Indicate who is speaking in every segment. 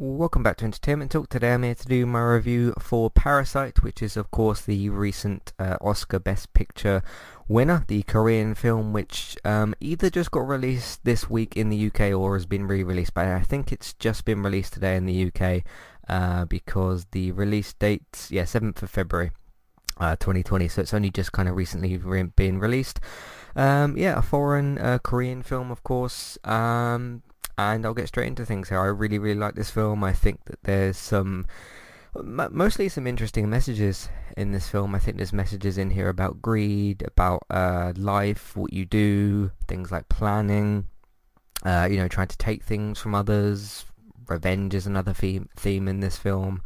Speaker 1: Welcome back to Entertainment Talk. Today I'm here to do my review for Parasite, which is of course the recent uh, Oscar Best Picture winner, the Korean film which um, either just got released this week in the UK or has been re-released, but I think it's just been released today in the UK uh, because the release date, yeah, 7th of February. Uh, 2020, so it's only just kind of recently re- been released. Um, yeah, a foreign uh, Korean film, of course. Um, and I'll get straight into things here. I really, really like this film. I think that there's some, mostly some interesting messages in this film. I think there's messages in here about greed, about uh, life, what you do, things like planning, uh, you know, trying to take things from others. Revenge is another theme theme in this film.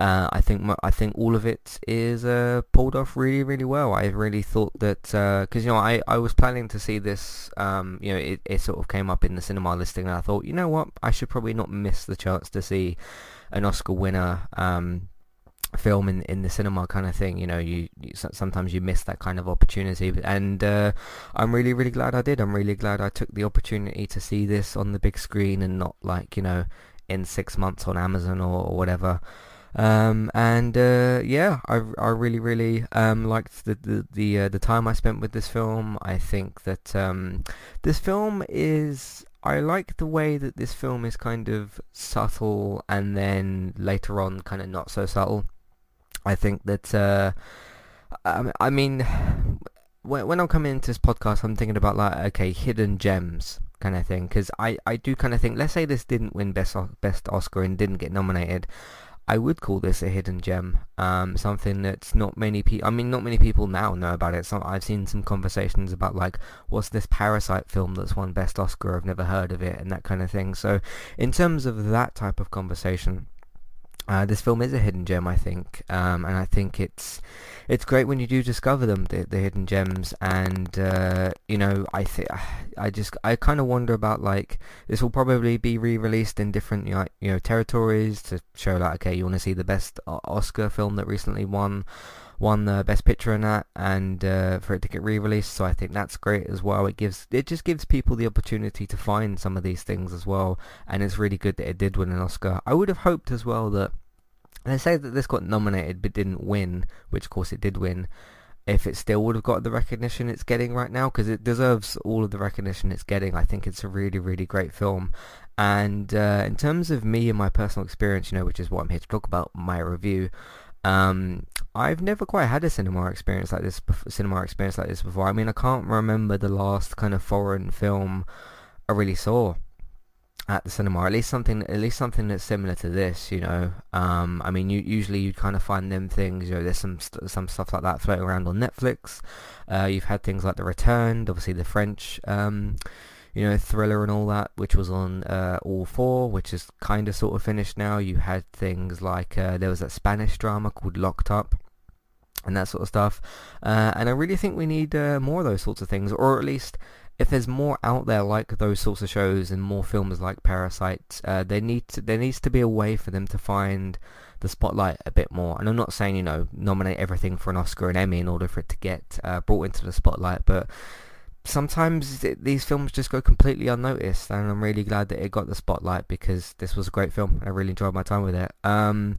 Speaker 1: Uh, I think I think all of it is uh, pulled off really really well. I really thought that because uh, you know I, I was planning to see this. Um, you know it, it sort of came up in the cinema listing, and I thought you know what I should probably not miss the chance to see an Oscar winner. Um, film in in the cinema kind of thing you know you, you sometimes you miss that kind of opportunity and uh, I'm really really glad I did I'm really glad I took the opportunity to see this on the big screen and not like you know in six months on Amazon or, or whatever um, and uh, yeah, I, I really really um, liked the the the, uh, the, time I spent with this film. I think that um, this film is. I like the way that this film is kind of subtle, and then later on, kind of not so subtle. I think that. Uh, I mean, when when I'm coming into this podcast, I'm thinking about like okay, hidden gems kind of thing because I, I do kind of think let's say this didn't win best best Oscar and didn't get nominated I would call this a hidden gem, um, something that's not many people. I mean, not many people now know about it. So I've seen some conversations about like, what's this Parasite film that's won Best Oscar? I've never heard of it, and that kind of thing. So, in terms of that type of conversation, uh, this film is a hidden gem, I think, um, and I think it's it's great when you do discover them, the, the hidden gems. And uh, you know, I think I just I kind of wonder about like this will probably be re-released in different you know, you know territories to show like okay, you want to see the best Oscar film that recently won won the best picture in that and uh, for it to get re-released so I think that's great as well. It gives it just gives people the opportunity to find some of these things as well and it's really good that it did win an Oscar. I would have hoped as well that they say that this got nominated but didn't win which of course it did win if it still would have got the recognition it's getting right now because it deserves all of the recognition it's getting. I think it's a really really great film. And uh, in terms of me and my personal experience you know which is what I'm here to talk about my review um, I've never quite had a cinema experience like this, cinema experience like this before. I mean, I can't remember the last kind of foreign film I really saw at the cinema. At least something, at least something that's similar to this. You know, um, I mean, you usually you'd kind of find them things. You know, there's some st- some stuff like that floating around on Netflix. Uh, you've had things like The Returned, obviously the French. Um, you know, thriller and all that, which was on uh, All 4, which is kind of sort of finished now. You had things like, uh, there was that Spanish drama called Locked Up, and that sort of stuff. Uh, and I really think we need uh, more of those sorts of things, or at least if there's more out there like those sorts of shows and more films like Parasite, uh, there need to, there needs to be a way for them to find the spotlight a bit more. And I'm not saying you know nominate everything for an Oscar and Emmy in order for it to get uh, brought into the spotlight, but sometimes these films just go completely unnoticed, and I'm really glad that it got the spotlight because this was a great film. I really enjoyed my time with it. Um,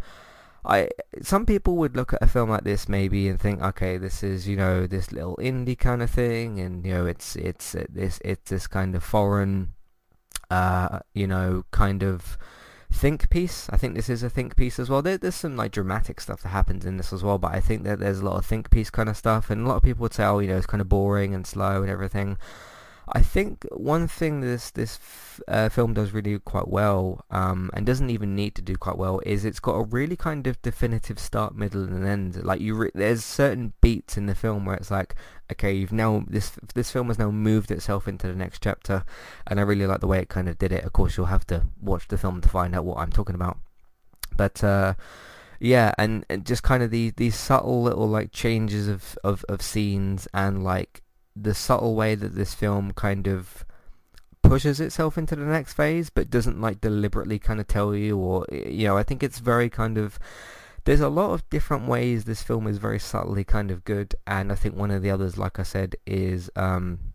Speaker 1: I some people would look at a film like this maybe and think, okay, this is you know this little indie kind of thing, and you know it's it's this it's this kind of foreign, uh, you know, kind of think piece. I think this is a think piece as well. There, there's some like dramatic stuff that happens in this as well, but I think that there's a lot of think piece kind of stuff, and a lot of people would say, oh, you know, it's kind of boring and slow and everything. I think one thing this this uh, film does really quite well, um, and doesn't even need to do quite well, is it's got a really kind of definitive start, middle, and end. Like you, re- there's certain beats in the film where it's like, okay, you've now this this film has now moved itself into the next chapter, and I really like the way it kind of did it. Of course, you'll have to watch the film to find out what I'm talking about, but. Uh, yeah, and, and just kind of these these subtle little like changes of, of, of scenes and like the subtle way that this film kind of pushes itself into the next phase but doesn't like deliberately kind of tell you or you know I think it's very kind of there's a lot of different ways this film is very subtly kind of good and I think one of the others like I said is um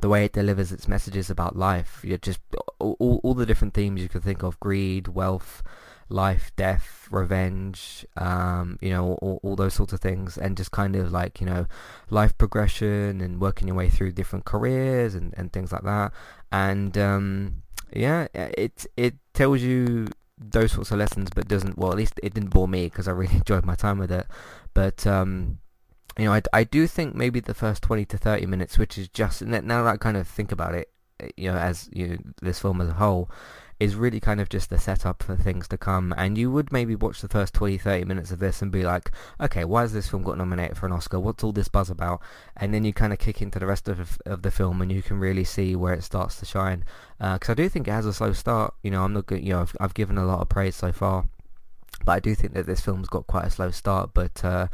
Speaker 1: the way it delivers its messages about life, you just all, all, all the different themes you can think of, greed, wealth, life, death, revenge, um, you know, all, all those sorts of things, and just kind of like, you know, life progression and working your way through different careers and, and things like that. And, um, yeah, it, it tells you those sorts of lessons, but doesn't, well, at least it didn't bore me because I really enjoyed my time with it. But, um, you know, I, I do think maybe the first 20 to 30 minutes, which is just, now that I kind of think about it, you know, as you know, this film as a whole, is really kind of just the setup for things to come. And you would maybe watch the first 20, 30 minutes of this and be like, okay, why has this film got nominated for an Oscar? What's all this buzz about? And then you kind of kick into the rest of, of the film and you can really see where it starts to shine. Because uh, I do think it has a slow start. You know, I'm not good, you know, I've, I've given a lot of praise so far but I do think that this film's got quite a slow start. But uh,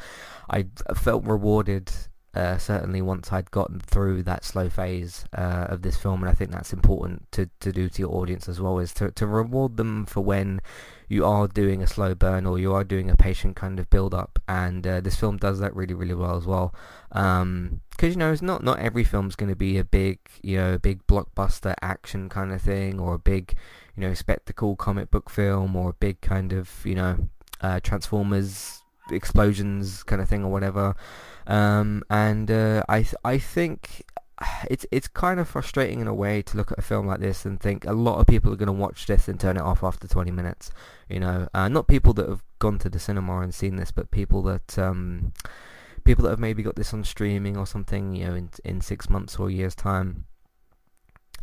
Speaker 1: I felt rewarded uh, certainly once I'd gotten through that slow phase uh, of this film, and I think that's important to, to do to your audience as well, is to, to reward them for when you are doing a slow burn or you are doing a patient kind of build up, and uh, this film does that really really well as well. Because um, you know, it's not not every film's going to be a big you know big blockbuster action kind of thing, or a big you know spectacle comic book film, or a big kind of you know uh, Transformers explosions kind of thing or whatever. Um, and uh, I th- I think it's it's kind of frustrating in a way to look at a film like this and think a lot of people are going to watch this and turn it off after 20 minutes. You know, uh, not people that have gone to the cinema and seen this, but people that um, people that have maybe got this on streaming or something. You know, in in six months or a year's time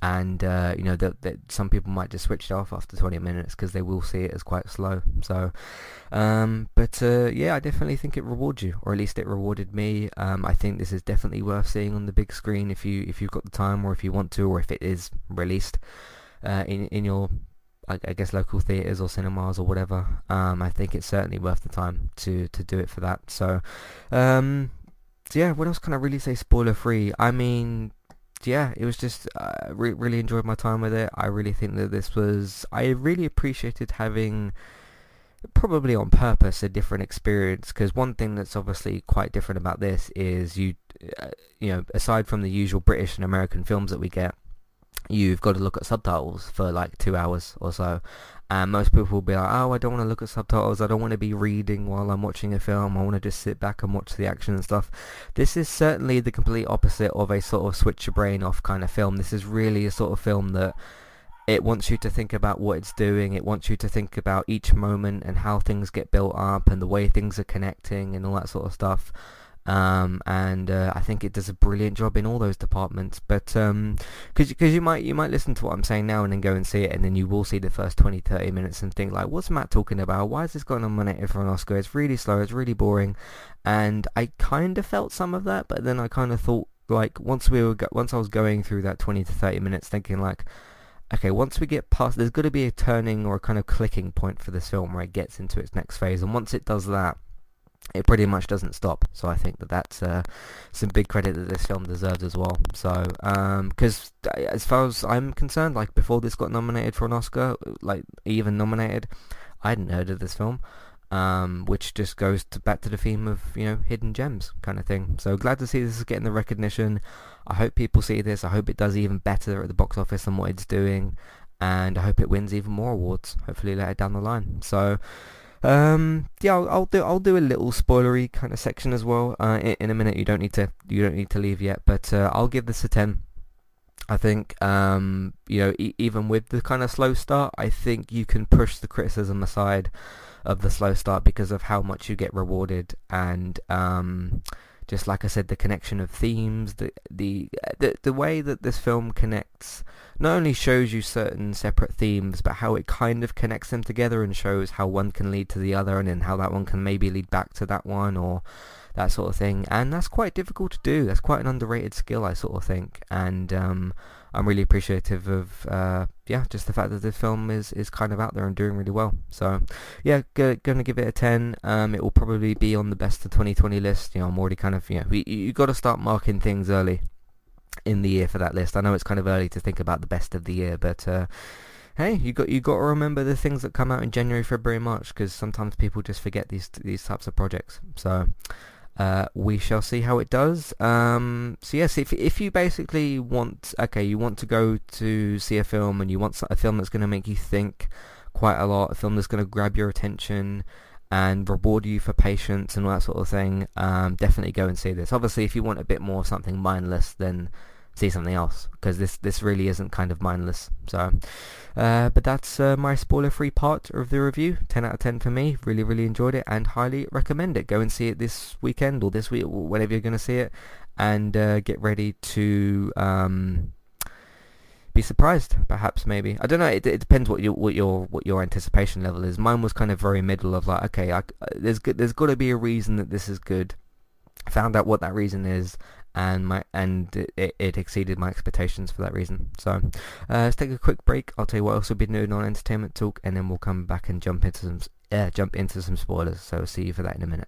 Speaker 1: and uh, you know that, some people might just switch it off after 20 minutes because they will see it as quite slow. So um, but uh, yeah I definitely think it rewards you or at least it rewarded me. Um, I think this is definitely worth seeing on the big screen if you if you've got the time or if you want to or if it is released uh, in in your I, guess local theatres or cinemas or whatever. Um, I think it's certainly worth the time to to do it for that. So um, yeah, what else can I really say spoiler free? I mean, yeah, it was just uh, re- really enjoyed my time with it. I really think that this was I really appreciated having probably on purpose a different experience because one thing that's obviously quite different about this is you uh, you know aside from the usual British and American films that we get you've got to look at subtitles for like two hours or so and most people will be like, oh, I don't want to look at subtitles. I don't want to be reading while I'm watching a film. I want to just sit back and watch the action and stuff. This is certainly the complete opposite of a sort of switch your brain off kind of film. This is really a sort of film that it wants you to think about what it's doing. It wants you to think about each moment and how things get built up and the way things are connecting and all that sort of stuff. Um, and uh, I think it does a brilliant job in all those departments. But um, because you might you might listen to what I'm saying now and then go and see it, and then you will see the first 20, 30 minutes and think like, what's Matt talking about? Why is this going got nominated for an Oscar? It's really slow. It's really boring. And I kind of felt some of that, but then I kind of thought like once we were go- once I was going through that 20 to 30 minutes, thinking like. Okay, once we get past, there's got to be a turning or a kind of clicking point for this film where it gets into its next phase, and once it does that, it pretty much doesn't stop. So I think that that's uh, some big credit that this film deserves as well. So because um, as far as I'm concerned, like before this got nominated for an Oscar, like even nominated, I hadn't heard of this film. Um, which just goes to, back to the theme of you know hidden gems kind of thing. So glad to see this is getting the recognition. I hope people see this. I hope it does even better at the box office than what it's doing, and I hope it wins even more awards. Hopefully later down the line. So um, yeah, I'll, I'll, do I'll do a little spoilery kind of section as well. Uh, in, in, a minute, you don't need to you don't need to leave yet, but uh, I'll give this a ten. I think um, you know e- even with the kind of slow start, I think you can push the criticism aside of the slow start because of how much you get rewarded and um, just like I said, the connection of themes, the the the, the way that this film connects not only shows you certain separate themes, but how it kind of connects them together and shows how one can lead to the other, and then how that one can maybe lead back to that one, or that sort of thing. And that's quite difficult to do. That's quite an underrated skill, I sort of think. And um, I'm really appreciative of uh, yeah, just the fact that the film is, is kind of out there and doing really well. So yeah, g- gonna give it a ten. Um, it will probably be on the best of 2020 list. You know, I'm already kind of you know, you, you got to start marking things early in the year for that list. I know it's kind of early to think about the best of the year, but. Uh, hey, you got you got to remember the things that come out in January, February, March, because sometimes people just forget these these types of projects. So, uh, we shall see how it does. Um, so yes, if if you basically want, okay, you want to go to see a film and you want a film that's going to make you think quite a lot, a film that's going to grab your attention and reward you for patience and all that sort of thing, um, definitely go and see this. Obviously, if you want a bit more something mindless, then see something else because this this really isn't kind of mindless. So, uh, but that's uh, my spoiler-free part of the review. 10 out of 10 for me. Really, really enjoyed it and highly recommend it. Go and see it this weekend or this week, whenever you're going to see it, and uh, get ready to. Um, be surprised, perhaps, maybe. I don't know. It, it depends what your what your what your anticipation level is. Mine was kind of very middle of like, okay, I, there's there's got to be a reason that this is good. I found out what that reason is, and my and it, it exceeded my expectations for that reason. So uh, let's take a quick break. I'll tell you what else we've been doing on entertainment talk, and then we'll come back and jump into some uh, jump into some spoilers. So I'll see you for that in a minute.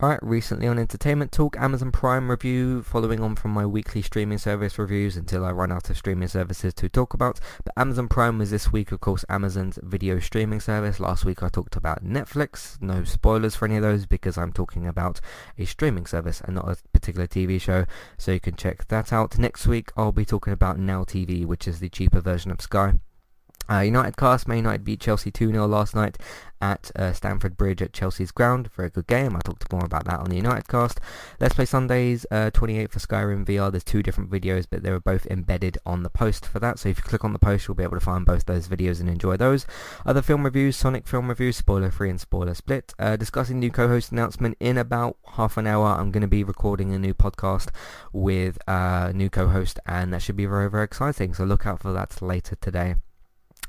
Speaker 1: Alright, recently on Entertainment Talk, Amazon Prime review, following on from my weekly streaming service reviews until I run out of streaming services to talk about. But Amazon Prime was this week, of course, Amazon's video streaming service. Last week I talked about Netflix. No spoilers for any of those because I'm talking about a streaming service and not a particular TV show. So you can check that out. Next week I'll be talking about Now TV, which is the cheaper version of Sky. Uh, United cast, Man United beat Chelsea 2-0 last night at uh, Stamford Bridge at Chelsea's ground. Very good game. I talked more about that on the United cast. Let's Play Sundays, uh, 28 for Skyrim VR. There's two different videos, but they were both embedded on the post for that. So if you click on the post, you'll be able to find both those videos and enjoy those. Other film reviews, Sonic film reviews, spoiler free and spoiler split. Uh, discussing new co-host announcement in about half an hour. I'm going to be recording a new podcast with a new co-host, and that should be very, very exciting. So look out for that later today.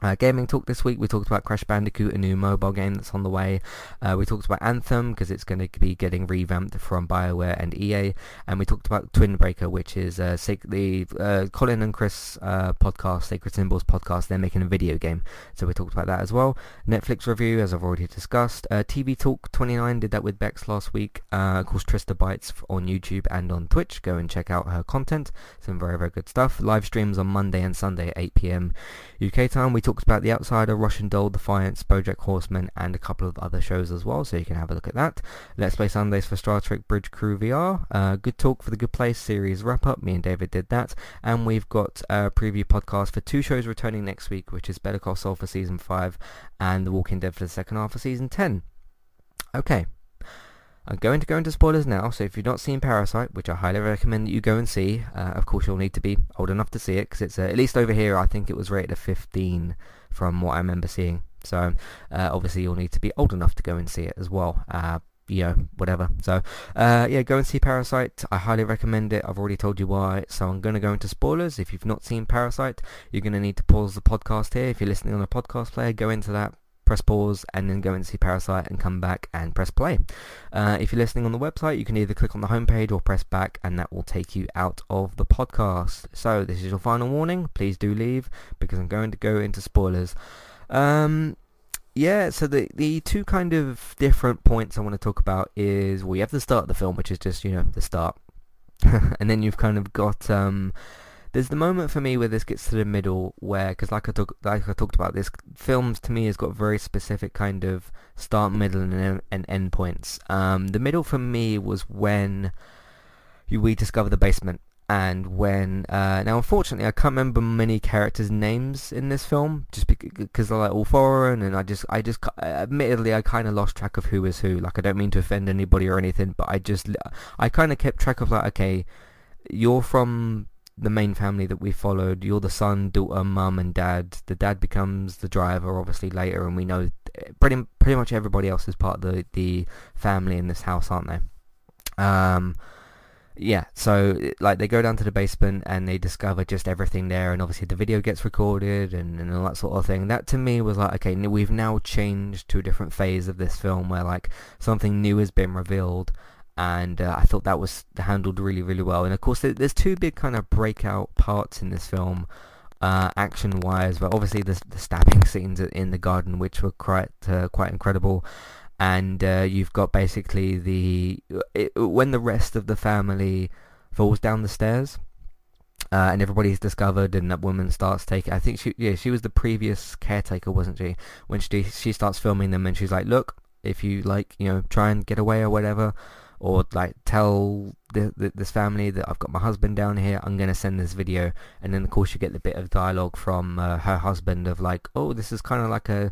Speaker 1: Uh, gaming talk this week, we talked about Crash Bandicoot, a new mobile game that's on the way. Uh, we talked about Anthem because it's going to be getting revamped from BioWare and EA, and we talked about Twin Breaker, which is uh, the uh, Colin and Chris uh, podcast, Sacred Symbols podcast. They're making a video game, so we talked about that as well. Netflix review, as I've already discussed. Uh, TV Talk 29 did that with Bex last week. of course, Trista Bites on YouTube and on Twitch. Go and check out her content. Some very very good stuff. Live streams on Monday and Sunday at 8 p.m. UK time. We talks about The Outsider, Russian Doll, Defiance, BoJack Horseman, and a couple of other shows as well, so you can have a look at that. Let's Play Sundays for Star Trek Bridge Crew VR. Uh, good Talk for the Good Place series wrap-up. Me and David did that. And we've got a preview podcast for two shows returning next week, which is Better Call Saul for Season 5 and The Walking Dead for the second half of Season 10. Okay, I'm going to go into spoilers now, so if you've not seen Parasite, which I highly recommend that you go and see, uh, of course you'll need to be old enough to see it, because it's, uh, at least over here, I think it was rated a 15 from what I remember seeing. So, uh, obviously you'll need to be old enough to go and see it as well. Uh, you know, whatever. So, uh, yeah, go and see Parasite. I highly recommend it. I've already told you why. So I'm going to go into spoilers. If you've not seen Parasite, you're going to need to pause the podcast here. If you're listening on a podcast player, go into that, press pause and then go and see Parasite and come back and press play. Uh, if you're listening on the website, you can either click on the homepage or press back and that will take you out of the podcast. So this is your final warning. Please do leave because I'm going to go into spoilers. Um, yeah, so the the two kind of different points I want to talk about is well, you have the start of the film, which is just you know the start, and then you've kind of got um, there's the moment for me where this gets to the middle where, because like I talk, like I talked about, this films to me has got very specific kind of start, middle, and, and end points. Um, the middle for me was when you, we discover the basement and when uh, now unfortunately I can't remember many characters' names in this film just because they're like all foreign and I just I just admittedly I kind of lost track of who is who like I don't mean to offend anybody or anything but I just I kind of kept track of like okay you're from the main family that we followed. You're the son daughter mum and dad. The dad becomes the driver obviously later and we know pretty pretty much everybody else is part of the the family in this house aren't they? Um yeah, so like they go down to the basement and they discover just everything there, and obviously the video gets recorded and, and all that sort of thing. That to me was like, okay, we've now changed to a different phase of this film where like something new has been revealed, and uh, I thought that was handled really, really well. And of course, there's two big kind of breakout parts in this film, uh, action-wise, but obviously the, the stabbing scenes in the garden, which were quite uh, quite incredible and uh, you've got basically the it, when the rest of the family falls down the stairs uh, and everybody's discovered and that woman starts taking I think she yeah she was the previous caretaker wasn't she when she she starts filming them and she's like look if you like you know try and get away or whatever or like tell the, the, this family that I've got my husband down here I'm gonna send this video and then of course you get the bit of dialogue from uh, her husband of like oh this is kind of like a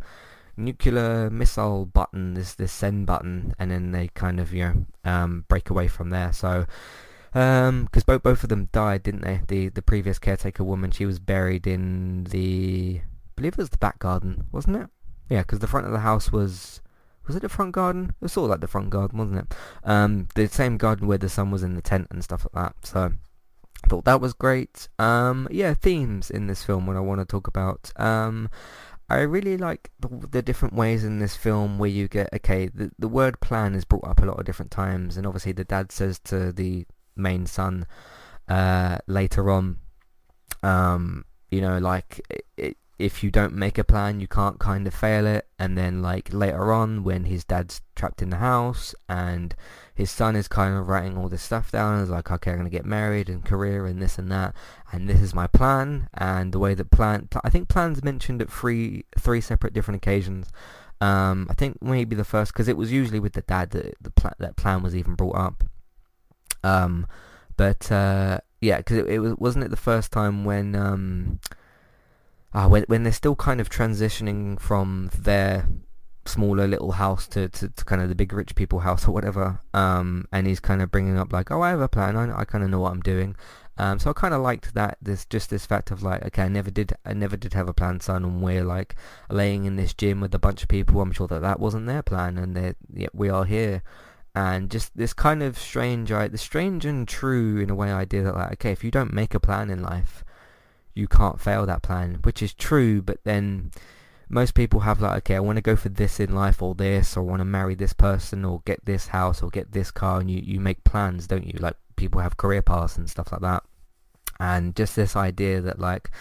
Speaker 1: nuclear missile button, this this send button, and then they kind of you know um, break away from there. So because um, both both of them died, didn't they? The the previous caretaker woman, she was buried in the, I believe it was the back garden, wasn't it? Yeah, because the front of the house was. Was it the front garden? It was sort of like the front garden, wasn't it? Um, the same garden where the son was in the tent and stuff like that. So, I thought that was great. Um, yeah, themes in this film, what I want to talk about. Um, I really like the, the, different ways in this film where you get okay the the word plan is brought up a lot of different times and obviously the dad says to the main son uh, later on um, you know like it, it, if you don't make a plan you can't kind of fail it. And then like later on when his dad's trapped in the house and his son is kind of writing all this stuff down He's like okay I'm going to get married and career and this and that and this is my plan and the way that plan I think plans mentioned at three three separate different occasions. Um, I think maybe the first because it was usually with the dad that the pla- that plan was even brought up. Um, but uh, yeah because it, it was wasn't it the first time when um, uh, when when they're still kind of transitioning from their smaller little house to, to, to, kind of the big rich people house or whatever. Um, and he's kind of bringing up like, oh, I have a plan. I, I kind of know what I'm doing. Um, so I kind of liked that. This just this fact of like, okay, I never did, I never did have a plan, son, and we're like laying in this gym with a bunch of people. I'm sure that that wasn't their plan, and they we are here. And just this kind of strange, right, the strange and true in a way idea that like, okay, if you don't make a plan in life, you can't fail that plan, which is true, but then most people have like, okay, I want to go for this in life or this, or I want to marry this person or get this house or get this car, and you, you make plans, don't you? Like people have career paths and stuff like that. And just this idea that like,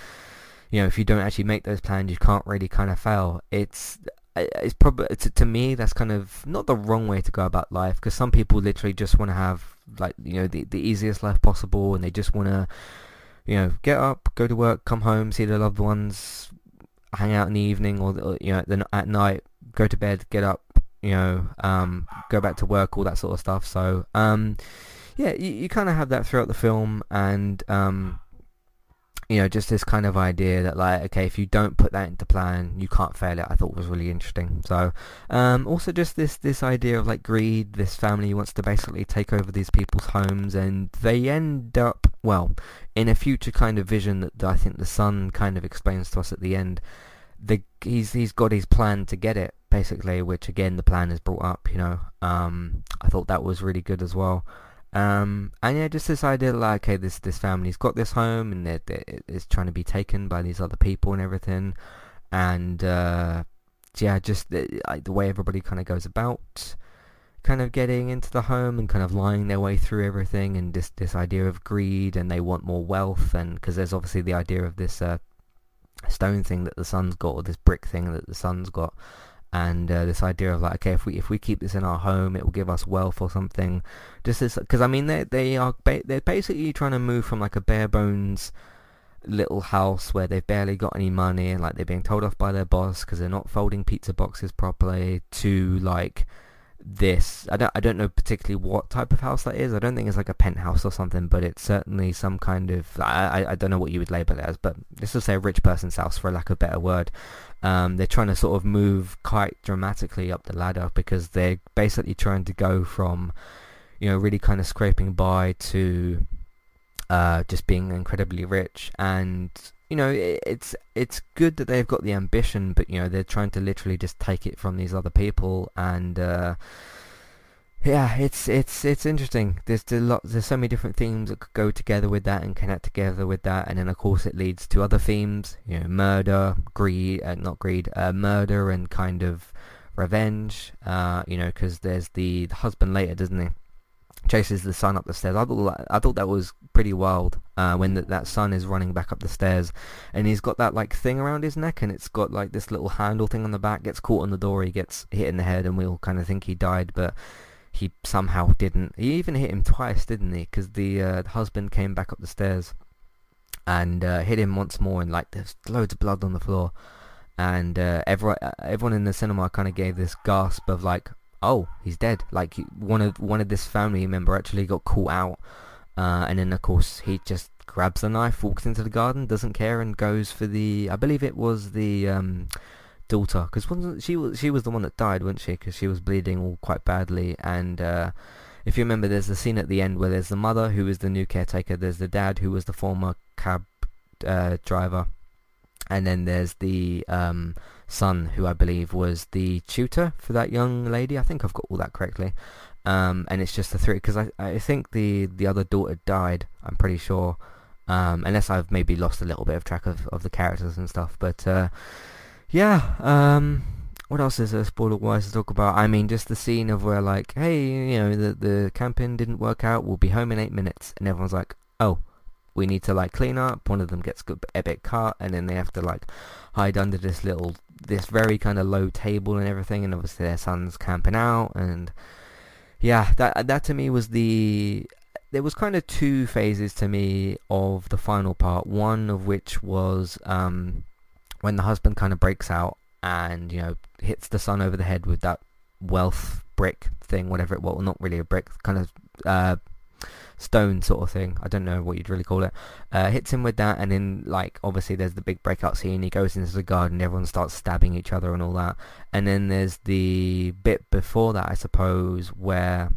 Speaker 1: you know, if you don't actually make those plans, you can't really kind of fail. It's uh, it's probably to, to me that's kind of not the wrong way to go about life because some people literally just want to have like you know the the easiest life possible and they just want to you know, get up, go to work, come home, see the loved ones, hang out in the evening or, you know then at night, go to bed, get up, you know, um, go back to work, all that sort of stuff. So um, yeah, you, you kind of have that throughout the film, and um, you know, just this kind of idea that like, okay, if you don't put that into plan, you can't fail it. I thought was really interesting. So, um, also just this this idea of like greed. This family wants to basically take over these people's homes, and they end up well in a future kind of vision that I think the son kind of explains to us at the end. The he's he's got his plan to get it basically, which again the plan is brought up. You know, um, I thought that was really good as well. Um, and yeah, just this idea like, okay, this this family's got this home and it, it's trying to be taken by these other people and everything, and uh, yeah, just the, like, the way everybody kind of goes about kind of getting into the home and kind of lying their way through everything and this this idea of greed and they want more wealth and because there's obviously the idea of this uh, stone thing that the son's got or this brick thing that the son's got and uh, this idea of like okay if we if we keep this in our home it will give us wealth or something. Just this because I mean they they are ba- they're basically trying to move from like a bare bones little house where they've barely got any money and like they're being told off by their boss because they're not folding pizza boxes properly to like this. I don't I don't know particularly what type of house that is. I don't think it's like a penthouse or something but it's certainly some kind of I, I, don't know what you would label it as but let's just say a rich person's house for lack of a better word. Um, they're trying to sort of move quite dramatically up the ladder because they're basically trying to go from you know really kind of scraping by to uh, just being incredibly rich and you know it's it's good that they've got the ambition but you know they're trying to literally just take it from these other people and uh, yeah it's it's it's interesting. There's a lot there's so many different themes that could go together with that and connect together with that and then of course it leads to other themes you know murder greed uh, not greed uh, murder and kind of revenge uh, you know because there's the, the husband later doesn't he chases the son up the stairs. I thought that, I thought that was pretty wild uh, when the, that son is running back up the stairs, and he's got that like thing around his neck, and it's got like this little handle thing on the back. Gets caught on the door, he gets hit in the head, and we all kind of think he died, but he somehow didn't. He even hit him twice, didn't he? Because the, uh, the husband came back up the stairs and uh, hit him once more, and like there's loads of blood on the floor. And uh, everyone, uh, everyone in the cinema kind of gave this gasp of like, oh, he's dead. Like one of one of this family member actually got caught out, uh, and then of course he just grabs the knife, walks into the garden, doesn't care, and goes for the. I believe it was the um, daughter, because she was she was the one that died, wasn't she? Because she was bleeding all quite badly, and uh, if you remember, there's the scene at the end where there's the mother who is the new caretaker, there's the dad who was the former cab uh, driver, and then there's the um, son, who I believe was the tutor for that young lady. I think I've got all that correctly. Um, and it's just the three because I, I think the the other daughter died. I'm pretty sure, um, unless I've maybe lost a little bit of track of, of the characters and stuff. But uh, yeah, um, what else is there spoiler wise to talk about? I mean, just the scene of where like, hey, you know, the the camping didn't work out. We'll be home in eight minutes, and everyone's like, oh, we need to like clean up. One of them gets a bit cut, and then they have to like hide under this little, this very kind of low table and everything. And obviously their son's camping out, and yeah, that that to me was the. There was kind of two phases to me of the final part. One of which was um, when the husband kind of breaks out and you know hits the son over the head with that wealth brick thing, whatever it was. Well, not really a brick, kind of uh, stone sort of thing. I don't know what you'd really call it. Uh, hits him with that, and then like obviously there's the big breakout scene. He goes into the garden, everyone starts stabbing each other and all that. And then there's the bit before that, I suppose, where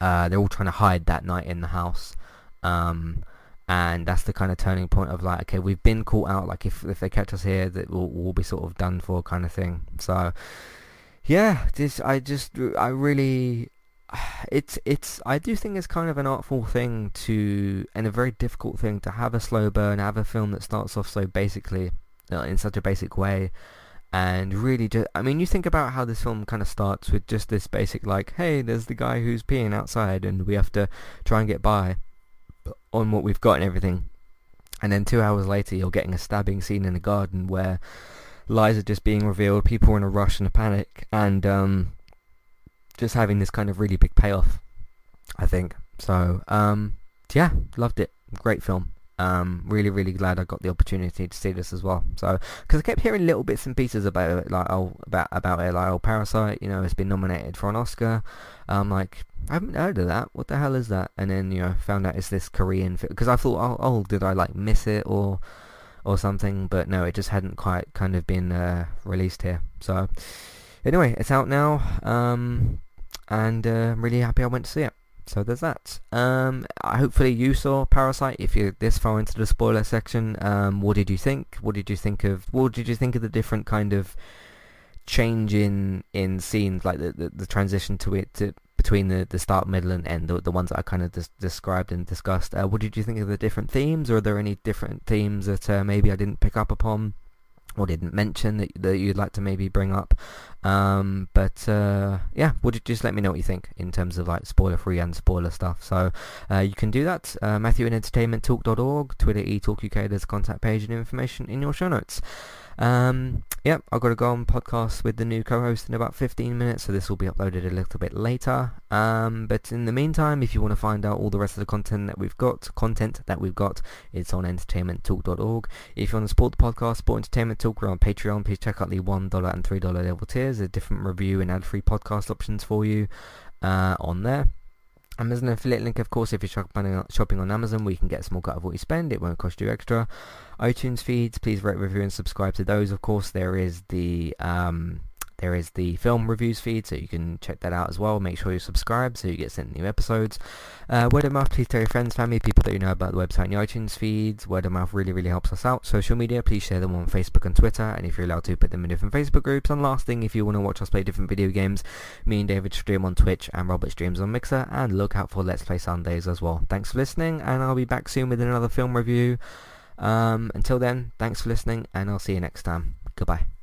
Speaker 1: uh, they're all trying to hide that night in the house. Um, and that's the kind of turning point of like, okay, we've been caught out. Like if if they catch us here, that we'll, we'll be sort of done for, kind of thing. So yeah, this I just I really it's it's I do think it's kind of an artful thing to and a very difficult thing to have a slow burn, have a film that starts off so basically uh, in such a basic way, and really just I mean you think about how this film kind of starts with just this basic like hey there's the guy who's peeing outside and we have to try and get by on what we've got and everything, and then two hours later you're getting a stabbing scene in a garden where lies are just being revealed, people are in a rush and a panic, and um just having this kind of really big payoff, I think. So, um, yeah, loved it. Great film. Um, really, really glad I got the opportunity to see this as well. So, because I kept hearing little bits and pieces about it, like oh, about about it, like oh, Parasite, you know, it's been nominated for an Oscar. I'm like, I haven't heard of that. What the hell is that? And then you know, found out it's this Korean film because I thought, oh, oh, did I like miss it or or something? But no, it just hadn't quite kind of been uh, released here. So, anyway, it's out now. Um, and uh, I'm really happy I went to see it. So there's that. Um, hopefully you saw Parasite. If you're this far into the spoiler section, um, what did you think? What did you think of? What did you think of the different kind of change in in scenes, like the the, the transition to it to, between the, the start, middle, and end, the, the ones that I kind of des- described and discussed. Uh, what did you think of the different themes? Or are there any different themes that uh, maybe I didn't pick up upon? or didn't mention that, that you'd like to maybe bring up. Um, but uh, yeah, would you just let me know what you think in terms of like spoiler free and spoiler stuff. So uh, you can do that. Uh, Matthew in entertainmenttalk.org, Twitter eTalkUK. There's a contact page and information in your show notes. Um, yep, I've got to go on podcast with the new co-host in about 15 minutes, so this will be uploaded a little bit later. Um, but in the meantime, if you want to find out all the rest of the content that we've got, content that we've got, it's on entertainmenttalk.org. If you want to support the podcast, support Entertainment Talk, we're on Patreon. Please check out the $1 and $3 level tiers. There's different review and ad-free podcast options for you uh, on there. Amazon affiliate link, of course, if you're shopping, shopping on Amazon, we can get a small cut of what you spend. It won't cost you extra. iTunes feeds, please rate, review, and subscribe to those. Of course, there is the um, there is the film reviews feed, so you can check that out as well. Make sure you subscribe so you get sent new episodes. Uh, word of mouth, please tell your friends, family, people that you know about the website and the iTunes feeds. Word of mouth really, really helps us out. Social media, please share them on Facebook and Twitter, and if you're allowed to, put them in different Facebook groups. And last thing, if you want to watch us play different video games, me and David stream on Twitch, and Robert streams on Mixer, and look out for Let's Play Sundays as well. Thanks for listening, and I'll be back soon with another film review. Um, until then, thanks for listening, and I'll see you next time. Goodbye.